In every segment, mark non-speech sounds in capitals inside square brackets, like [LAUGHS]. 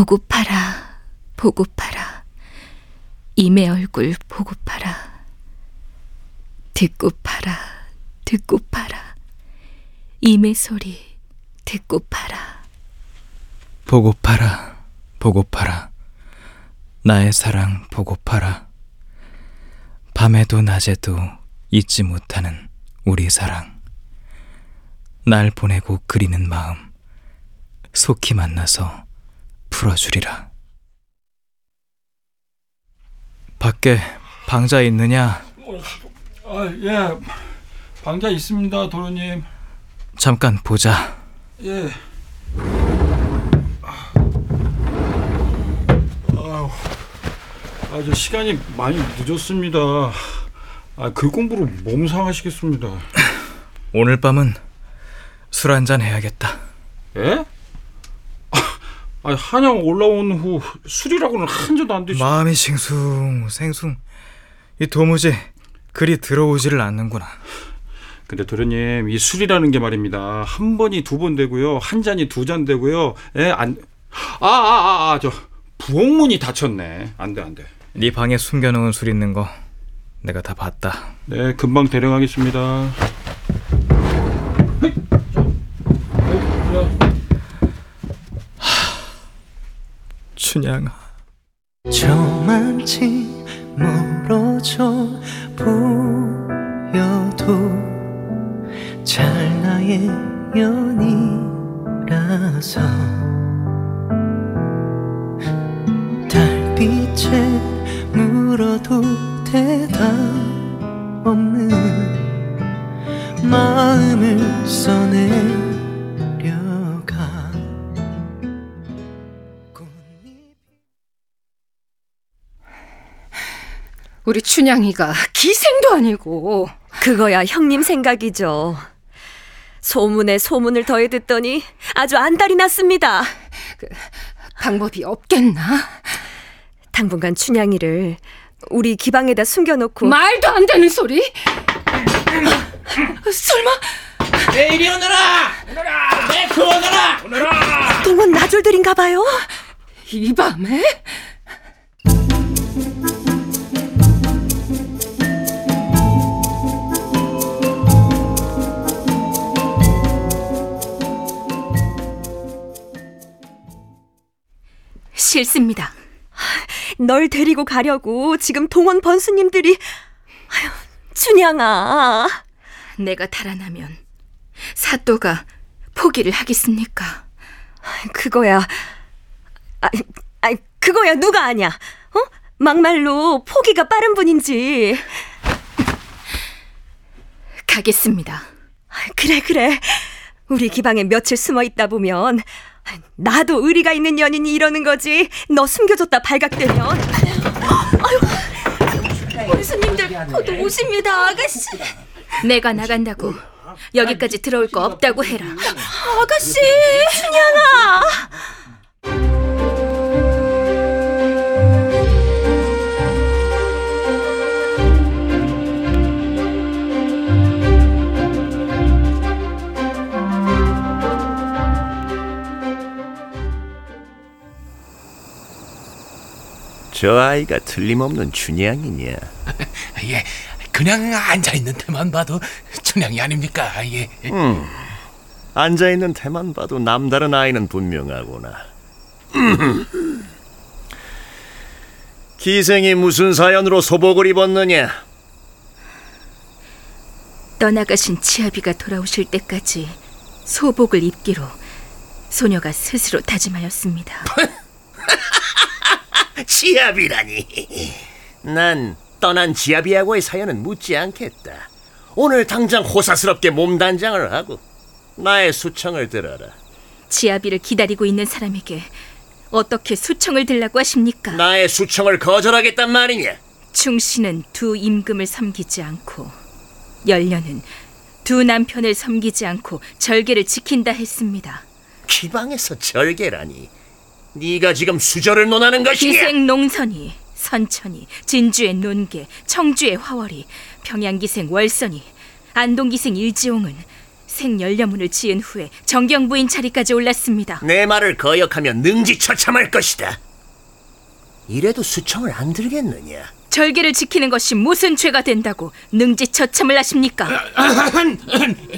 보고파라 보고파라. 임의 얼굴 보고파라. 듣고 파라 듣고 파라. 임의 소리 듣고 파라. 보고파라 보고파라. 나의 사랑 보고파라. 밤에도 낮에도 잊지 못하는 우리 사랑. 날 보내고 그리는 마음. 속히 만나서 풀어주리라 밖에 방자 있느냐 아, 예. 방자 있습니다, 도련님. 잠깐 보자 예. 아우, 아, 저 시간이 많이 늦었습니다. 아, 글 공부로 몸 상하시겠습니다. 오늘 밤은 술 한잔 해야겠다 예? 아, 한양 올라온 후 술이라고는 한 잔도 안 드시. 마음이 싱숭 생숭 이 도무지 글이 들어오지를 않는구나 근데 도련님, 이 술이라는 게 말입니다. 한 번이 두 번 되고요. 한 잔이 두 잔 되고요. 예, 안 아, 아, 아, 아, 저 부엌문이 닫혔네. 안 돼, 안 돼. 네 방에 숨겨놓은 술 있는 거 내가 다 봤다 네, 금방 대령하겠습니다. 춘향아. 저만치 멀어져 보여도 찰나의 연이라서 달빛에 물어도 대답 없는 마음을 써 우리 춘향이가 기생도 아니고 그거야 형님 생각이죠. 소문에 소문을 더해 듣더니 아주 안달이 났습니다. 방법이 없겠나? 당분간 춘향이를 우리 기방에다 숨겨놓고 말도 안 되는 소리? 설마 내 이리 오너라! 오너라! 내그 오너라! 오너라! 동원 나졸들인가 봐요. 이 밤에? 싫습니다. 널 데리고 가려고 지금 동원 번수님들이 아휴 춘향아 내가 달아나면 사또가 포기를 하겠습니까? 그거야 아, 아 그거야 누가 아냐 어 막말로 포기가 빠른 분인지 가겠습니다. 그래 그래 우리 기방에 며칠 숨어 있다 보면 나도 의리가 있는 연인이 이러는 거지. 너 숨겨줬다 발각되면 아유 원수님들 곧 오십니다 아가씨. 내가 나간다고. 여기까지 들어올 거 없다고 해라. 아가씨. 춘향아 저 아이가 틀림없는 춘향이냐? [LAUGHS] 예, 그냥 앉아 있는 데만 봐도 춘향이 아닙니까? 예. 앉아 있는 태만 봐도 남다른 아이는 분명하구나. [LAUGHS] 기생이 무슨 사연으로 소복을 입었느냐? 떠나가신 치아비가 돌아오실 때까지 소복을 입기로 소녀가 스스로 다짐하였습니다. [LAUGHS] 지압이라니. 난 떠난 지압이하고의 사연은 묻지 않겠다. 오늘 당장 호사스럽게 몸단장을 하고 나의 수청을 들어라. 치아비를 기다리고 있는 사람에게 어떻게 수청을 들라고 하십니까? 나의 수청을 거절하겠단 말이냐? 충씨는 두 임금을 섬기지 않고 열녀는 두 남편을 섬기지 않고 절개를 지킨다 했습니다. 기방에서 절개라니. 네가 지금 수저를 논하는 것이냐? 기생 농선이, 선천이, 진주의 논계, 청주의 화월이, 평양기생 월선이, 안동기생 일지홍은 생열려문을 지은 후에 정경부인 자리까지 올랐습니다. 내 말을 거역하면 능지처참할 것이다. 이래도 수청을 안 들겠느냐? 절개를 지키는 것이 무슨 죄가 된다고 능지처참을 하십니까?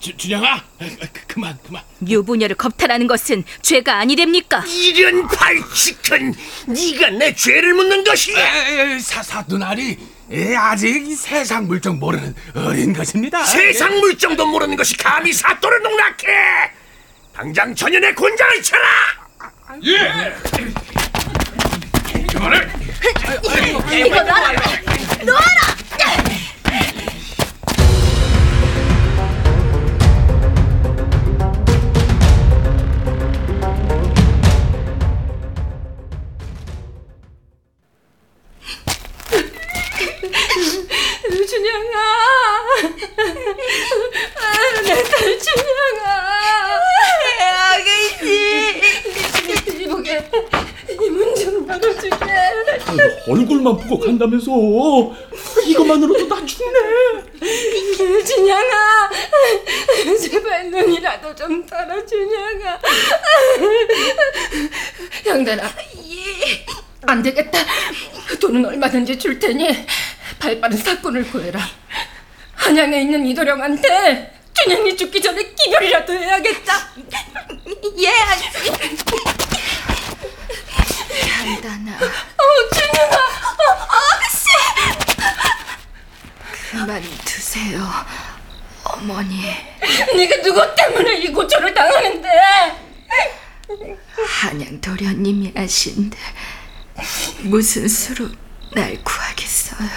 주, 준영아, 그, 그만 그만. 유부녀를 겁탈하는 것은 죄가 아니됩니까? 이런 발칙한 네가 내 죄를 묻는 것이야. 에, 사사 누나리 에, 아직 이 세상 물정 모르는 어린 것입니다. 세상 물정도 모르는 것이 감히 사또를 농락해. 당장 전연의 곤장을 쳐라. 준영아, 아, 내딸 준영아, 아가씨, 이보게 이문 좀 열어주게. 얼굴만 보고 간다면서 이것만으로도 나 죽네. 준영아, 제발 눈이라도 좀 떠라, 준영아. 형들아, 안 되겠다. 돈은 얼마든지 줄 테니 발빠른 사건을 구해라. 한양에 있는 이도령한테 준영이 죽기 전에 기별이라도 해야겠다. 예, 단단아, 어, 준영아, 어, 아가씨. 그만 두세요, 어머니. 네가 누구 때문에 이 고초를 당하는데? 한양 도련님이 아신데 무슨 수로 날 구하겠어요?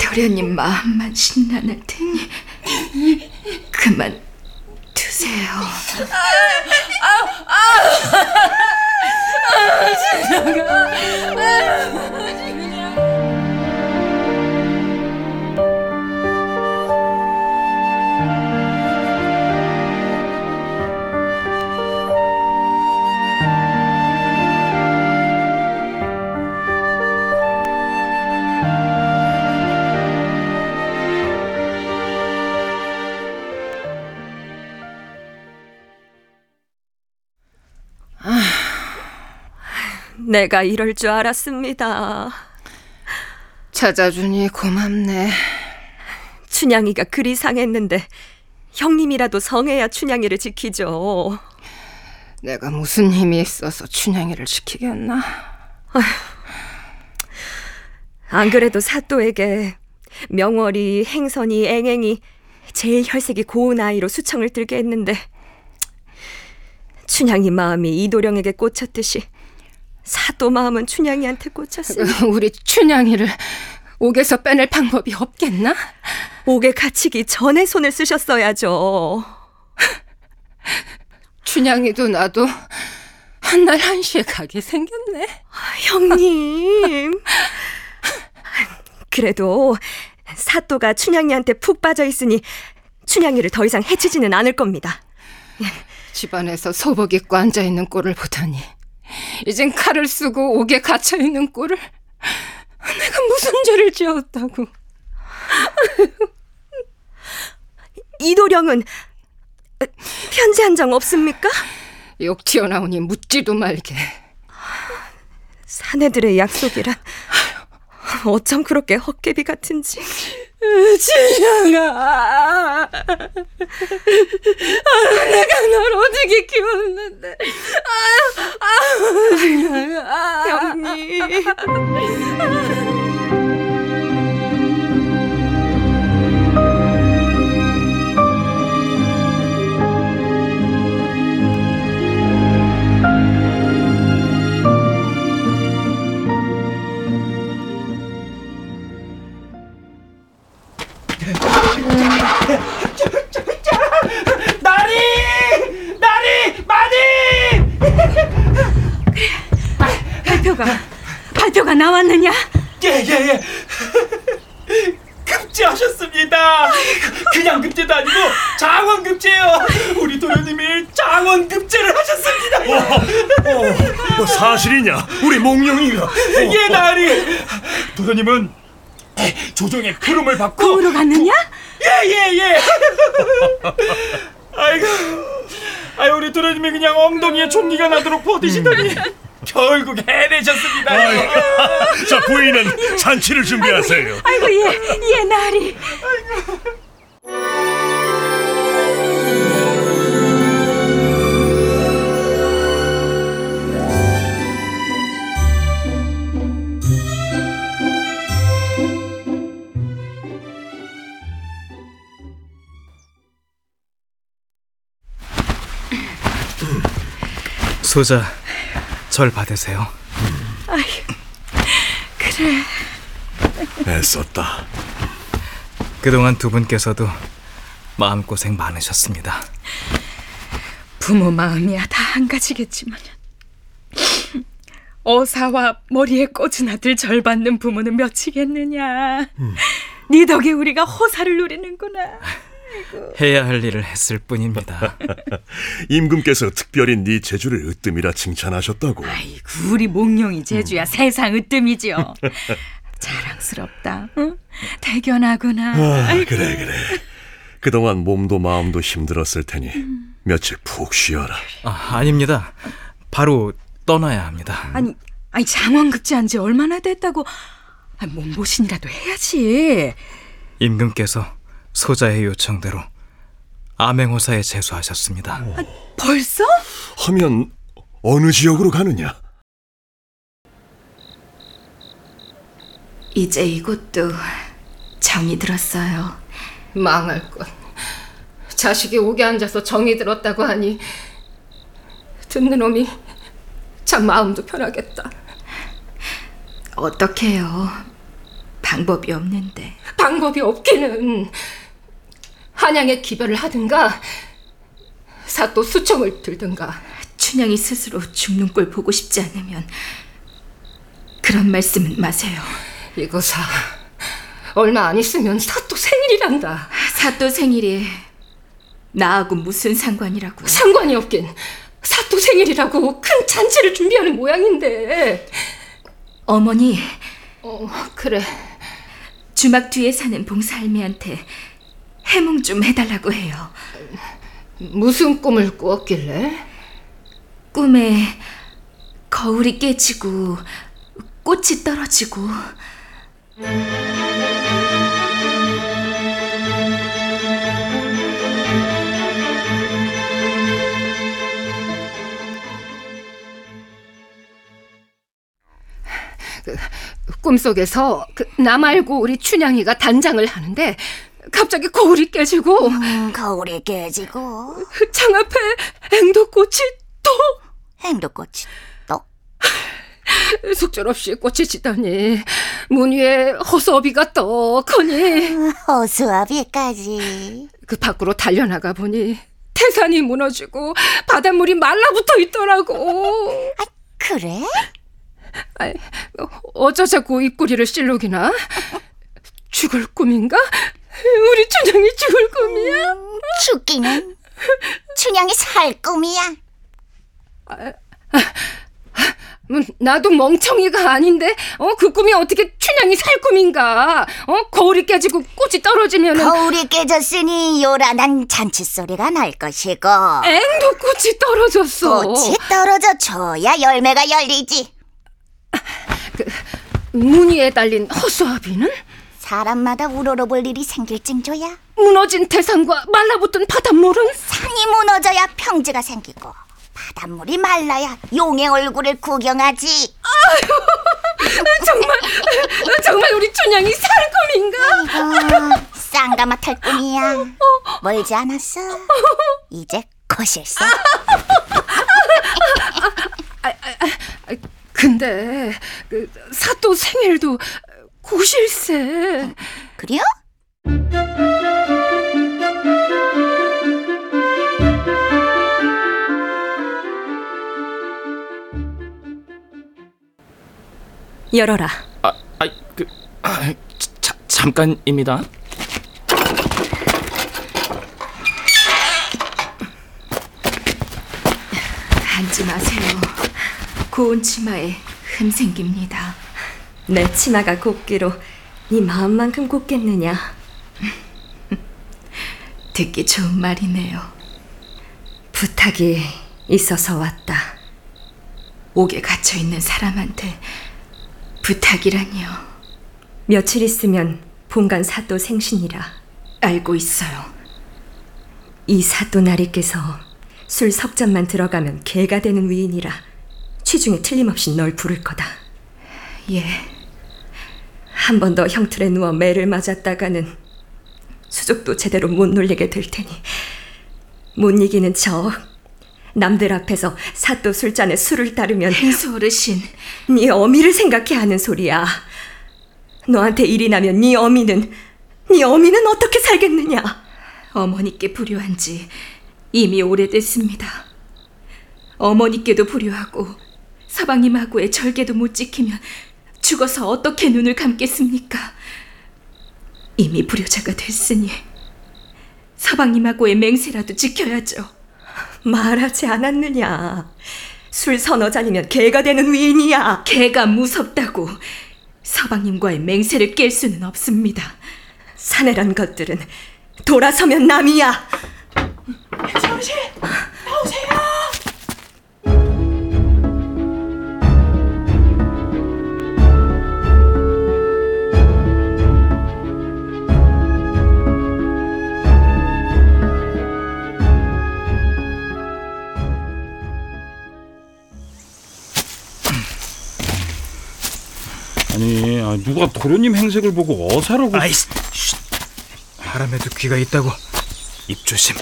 도련님 마음만 신난할 테니 그만 두세요. 아, 진짜가. 아, 내가 이럴 줄 알았습니다. 찾아주니 고맙네. 춘향이가 그리 상했는데 형님이라도 성해야 춘향이를 지키죠. 내가 무슨 힘이 있어서 춘향이를 지키겠나? 안 그래도 사또에게 명월이, 행선이, 앵앵이 제일 혈색이 고운 아이로 수청을 들게 했는데 춘향이 마음이 이도령에게 꽂혔듯이 사또 마음은 춘향이한테 꽂혔으니 [LAUGHS] 우리 춘향이를 옥에서 빼낼 방법이 없겠나? 옥에 갇히기 전에 손을 쓰셨어야죠. [LAUGHS] 춘향이도 나도 한 날 한시에 가게 생겼네. 형님. 그래도 사또가 춘향이한테 푹 빠져 있으니 춘향이를 더 이상 해치지는 않을 겁니다. 집안에서 소복 입고 앉아 있는 꼴을 보더니 이젠 칼을 쓰고 옥에 갇혀 있는 꼴을 [LAUGHS] 내가 무슨 죄를 지었다고? [LAUGHS] 이도령은 어, 편지 한 장 없습니까? 욕 튀어나오니 묻지도 말게. 사내들의 약속이란 어쩜 그렇게 헛개비 같은지. 진영아, 아, 내가 널 어떻게 키웠는데, 아, 아, 진영아. 형님. 하셨습니다. 뭐 사실이냐? 우리 몽룡이가 예 나리. 도련님은 조정의 부름을 받고 꿈으로 갔느냐? 예예 예. [LAUGHS] 아이고, 아유 우리 도련님이 그냥 엉덩이에 종기가 나도록 버티시더니 [LAUGHS] 결국 해내셨습니다. [LAUGHS] 자 부인은 잔치를 준비하세요. 아이고 얘, 얘 나리. 소자 절 받으세요. 애썼다. 그동안 두 분께서도 마음고생 많으셨습니다. 부모 마음이야 다 한 가지겠지만 어사와 머리에 꽂은 아들 절 받는 부모는 몇이겠느냐 네 덕에 우리가 호사를 누리는구나 해야 할 일을 했을 뿐입니다. [LAUGHS] 임금께서 특별히 네 재주를 으뜸이라 칭찬하셨다고. 아이고 우리 몽룡이 제주야 세상 으뜸이지요 [LAUGHS] 자랑스럽다 응? 대견하구나 아, 그래 그래. 그동안 몸도 마음도 힘들었을 테니 며칠 푹 쉬어라. 아, 아닙니다. 바로 떠나야 합니다. 아니 아니 장원 급제한 지 얼마나 됐다고 아, 몸보신이라도 해야지 임금께서 소자의 요청대로 암행호사에 제수하셨습니다. 벌써? 하면 어느 지역으로 가느냐? 이제 이곳도 정이 들었어요. 망할 것. 자식이 옥에 앉아서 정이 들었다고 하니 듣는 놈이 참 마음도 편하겠다. 어떡해요. 방법이 없는데. 방법이 없기는 한양에 기별을 하든가 사또 수청을 들든가 춘향이 스스로 죽는 꼴 보고 싶지 않으면 그런 말씀은 마세요. 이거사 얼마 안 있으면 사또 생일이란다. 사또 생일이 나하고 무슨 상관이라고. 상관이 없긴 사또 생일이라고 큰 잔치를 준비하는 모양인데. 어머니 어 그래 주막 뒤에 사는 봉사할매한테 해몽 좀 해달라고 해요. 무슨 꿈을 꾸었길래? 꿈에 거울이 깨지고 꽃이 떨어지고 꿈속에서 그, 나 말고 우리 춘향이가 단장을 하는데 갑자기 거울이 깨지고 음, 거울이 깨지고 창 앞에 앵도꽃이 또 행도꽃이 또 속절없이 꽃이 지더니 문 위에 허수아비가 떡하니 허수아비까지 그 밖으로 달려나가 보니 태산이 무너지고 바닷물이 말라붙어 있더라고. 그래? 아이, 어쩌자고 입꼬리를 실룩이나? 죽을 꿈인가? 우리 춘향이 죽을 꿈이야? 음, 죽기는 춘향이 살 꿈이야 뭐, 나도 멍청이가 아닌데, 어, 그 꿈이 어떻게 춘향이 살 꿈인가? 어, 거울이 깨지고 꽃이 떨어지면은 거울이 깨졌으니 요란한 잔치 소리가 날 것이고 앵도 꽃이 떨어졌어. 꽃이 떨어져 줘야 열매가 열리지 무늬에 달린 허수아비는 사람마다 우러러볼 일이 생길 징조야. 무너진 태산과 말라붙은 바닷물은 산이 무너져야 평지가 생기고 바닷물이 말라야 용의 얼굴을 구경하지. [LAUGHS] 정말 정말 우리 춘향이? 아이고, 쌍가마 탈뿐이야. 멀지 않았어. 이제 거실세. 근데 그 사또 생일도 고실세. 그래요? 열어라. 아, 아, 그, 아, 자, 잠깐입니다. 앉지 마세요. 고운 치마에 흠 생깁니다. 내 치마가 곱기로 네 마음만큼 곱겠느냐? [LAUGHS] 듣기 좋은 말이네요. 부탁이 있어서 왔다. 옥에 갇혀 있는 사람한테 부탁이라니요. 며칠 있으면 본관 사또 생신이라. 알고 있어요. 이 사또 나리께서 술 석 잔만 들어가면 개가 되는 위인이라 취중에 틀림없이 널 부를 거다. 예, 한 번 더 형틀에 누워 매를 맞았다가는 수족도 제대로 못 놀리게 될 테니 못 이기는 척 남들 앞에서 사또 술잔에 술을 따르면 행수 어르신. 네 어미를 생각해 하는 소리야. 너한테 일이 나면 네 어미는 네 어미는 어떻게 살겠느냐? 어머니께 불효한 지 이미 오래됐습니다. 어머니께도 불효하고 서방님하고의 절개도 못 지키면 죽어서 어떻게 눈을 감겠습니까? 이미 불효자가 됐으니 서방님하고의 맹세라도 지켜야죠. 말하지 않았느냐? 술 서너 잔이면 개가 되는 위인이야. 개가 무섭다고 서방님과의 맹세를 깰 수는 없습니다. 사내란 것들은 돌아서면 남이야. 아니 아, 누가 도련님 행색을 보고 어사라고 아이씨, 쉿. 바람에도 귀가 있다고. 입 조심.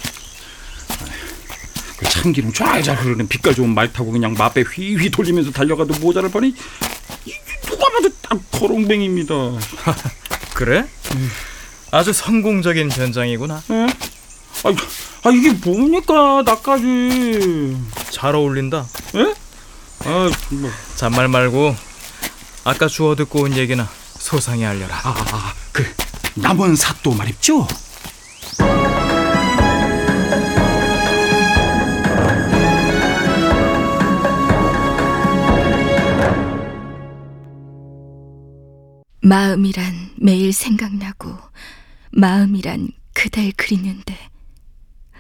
그 참기름 쫙잘 흐르는 빛깔 좋은 말 타고 그냥 마배 휘휘 돌리면서 달려가도 모자를 이- 누가 봐도 딱 거렁뱅입니다. [LAUGHS] 그래? 아주 성공적인 변장이구나. 예? 아, 아 이게 뭡니까 나까지? 잘 어울린다. 예? 아 정말. 잔말 말고 아까 주워 듣고 온 얘기나 소상히 알려라. 아, 아, 그 남원 사또 말입죠? 마음이란 매일 생각나고 마음이란 그댈 그리는데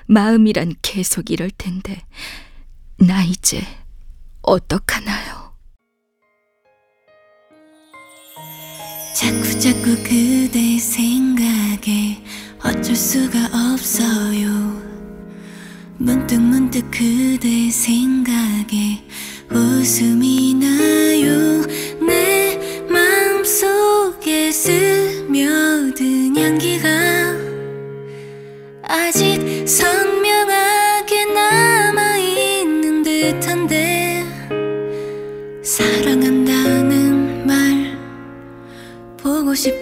마음이란 계속 이럴 텐데 나 이제 어떡하나요? 자꾸 자꾸 그대 생각에 어쩔 수가 없어요. 문득 문득 그대 생각에 웃음이 나요. 내 마음속에 스며든 향기가 아직 선명하게 남아있는 듯한데 사랑한 보고 내